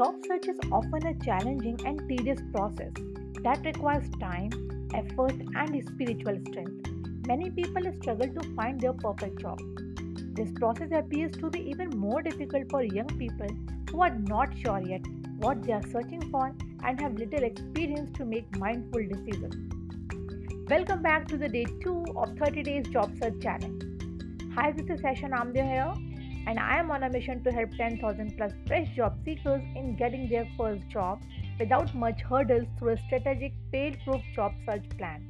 Job search is often a challenging and tedious process that requires time, effort, and spiritual strength. Many people struggle to find their perfect job. This process appears to be even more difficult for young people who are not sure yet what they are searching for and have little experience to make mindful decisions. Welcome back to the day 2 of 30 Days Job Search Challenge. Hi, this is Sasha Namdev here, and I am on a mission to help 10,000 plus fresh job seekers in getting their first job without much hurdles through a strategic, fail proof job search plan.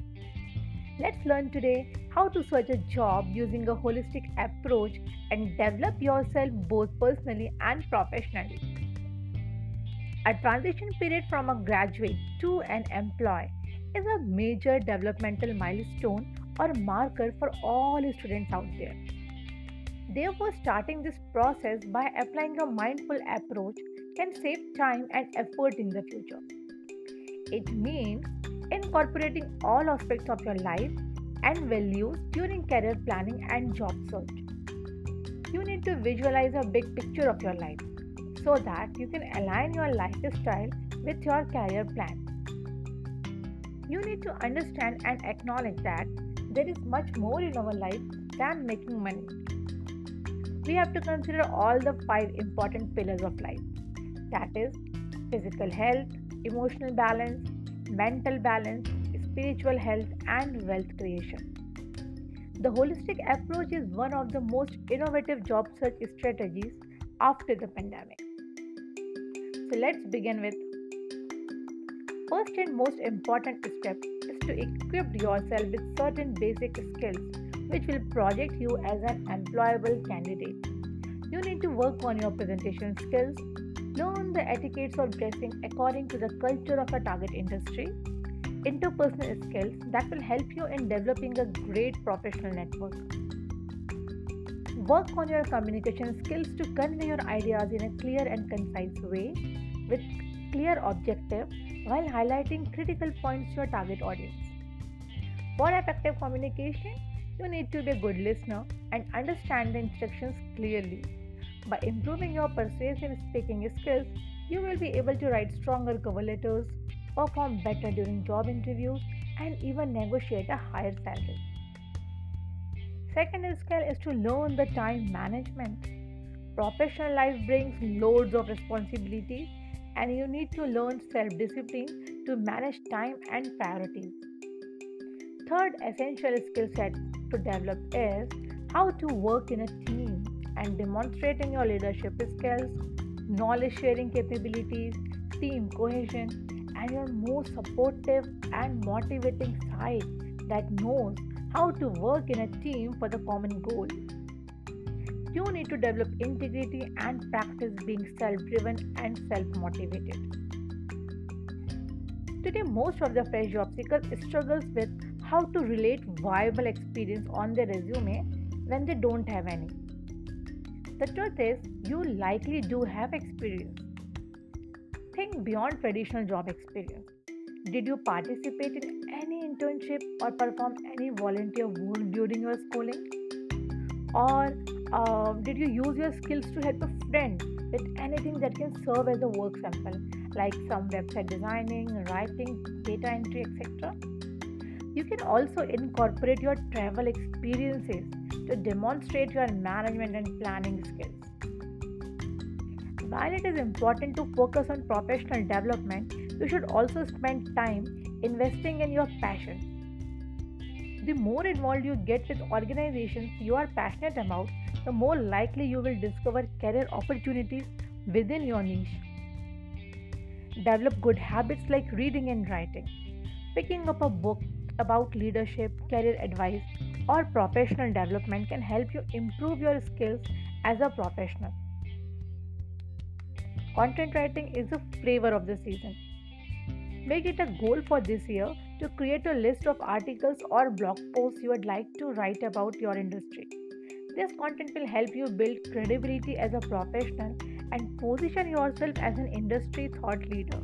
Let's learn today how to search a job using a holistic approach and develop yourself both personally and professionally. A transition period from a graduate to an employee is a major developmental milestone or marker for all students out there. Therefore, starting this process by applying a mindful approach can save time and effort in the future. It means incorporating all aspects of your life and values during career planning and job search. You need to visualize a big picture of your life so that you can align your lifestyle with your career plan. You need to understand and acknowledge that there is much more in our life than making money. We have to consider all the five important pillars of life that is, physical health, emotional balance, mental balance, spiritual health, and wealth creation. The holistic approach is one of the most innovative job search strategies after the pandemic. So let's begin with first and most important step is to equip yourself with certain basic skills which will project you as an employable candidate. You need to work on your presentation skills, learn the etiquettes of dressing according to the culture of a target industry, interpersonal skills that will help you in developing a great professional network. Work on your communication skills to convey your ideas in a clear and concise way with clear objective while highlighting critical points to your target audience. For effective communication, you need to be a good listener and understand the instructions clearly. By improving your persuasive speaking skills, you will be able to write stronger cover letters, perform better during job interviews, and even negotiate a higher salary. Second skill is to learn the time management. Professional life brings loads of responsibilities and you need to learn self discipline to manage time and priorities. Third essential skill set to develop is how to work in a team and demonstrating your leadership skills, knowledge sharing capabilities, team cohesion, and your most supportive and motivating side that knows how to work in a team for the common goal. You need to develop integrity and practice being self driven and self motivated. Today, most of the fresh job seekers struggles with how to relate viable experience on their resume when they don't have any. The truth is, you likely do have experience. Think beyond traditional job experience. Did you participate in any internship or perform any volunteer work during your schooling? Or uh, did you use your skills to help a friend with anything that can serve as a work sample, like some website designing, writing, data entry, etc.? You can also incorporate your travel experiences to demonstrate your management and planning skills. While it is important to focus on professional development, you should also spend time investing in your passion. The more involved you get with organizations you are passionate about, the more likely you will discover career opportunities within your niche. Develop good habits like reading and writing. Picking up a book about leadership, career advice, or professional development can help you improve your skills as a professional. Content writing is a flavor of the season. Make it a goal for this year to create a list of articles or blog posts you would like to write about your industry. This content will help you build credibility as a professional and position yourself as an industry thought leader.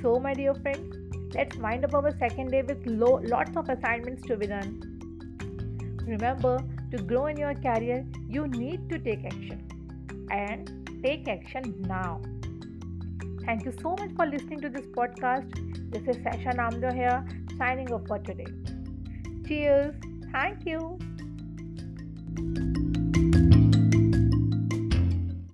So, my dear friends, let's wind up our second day with lo- lots of assignments to be done. Remember, to grow in your career, you need to take action and take action now. Thank you so much for listening to this podcast. This is Sasha Namdo here, signing off for today. Cheers. Thank you.